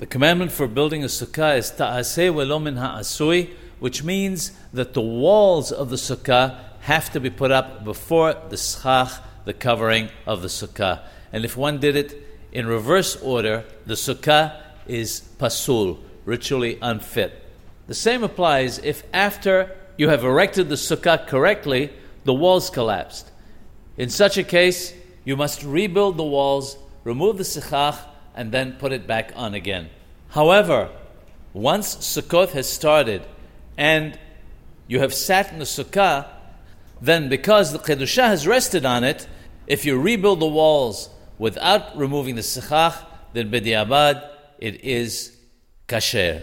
The commandment for building a sukkah is ta'aseh velo min ha'asui, which means that the walls of the sukkah have to be put up before the schach, the covering of the sukkah. And if one did it in reverse order, the sukkah is pasul, ritually unfit. The same applies if after you have erected the sukkah correctly, the walls collapsed. In such a case, you must rebuild the walls, remove the sichach, and then put it back on again. However, once Sukkot has started and you have sat in the sukkah, then because the Kedusha has rested on it, if you rebuild the walls without removing the sichach, then b'di'abad it is kasher.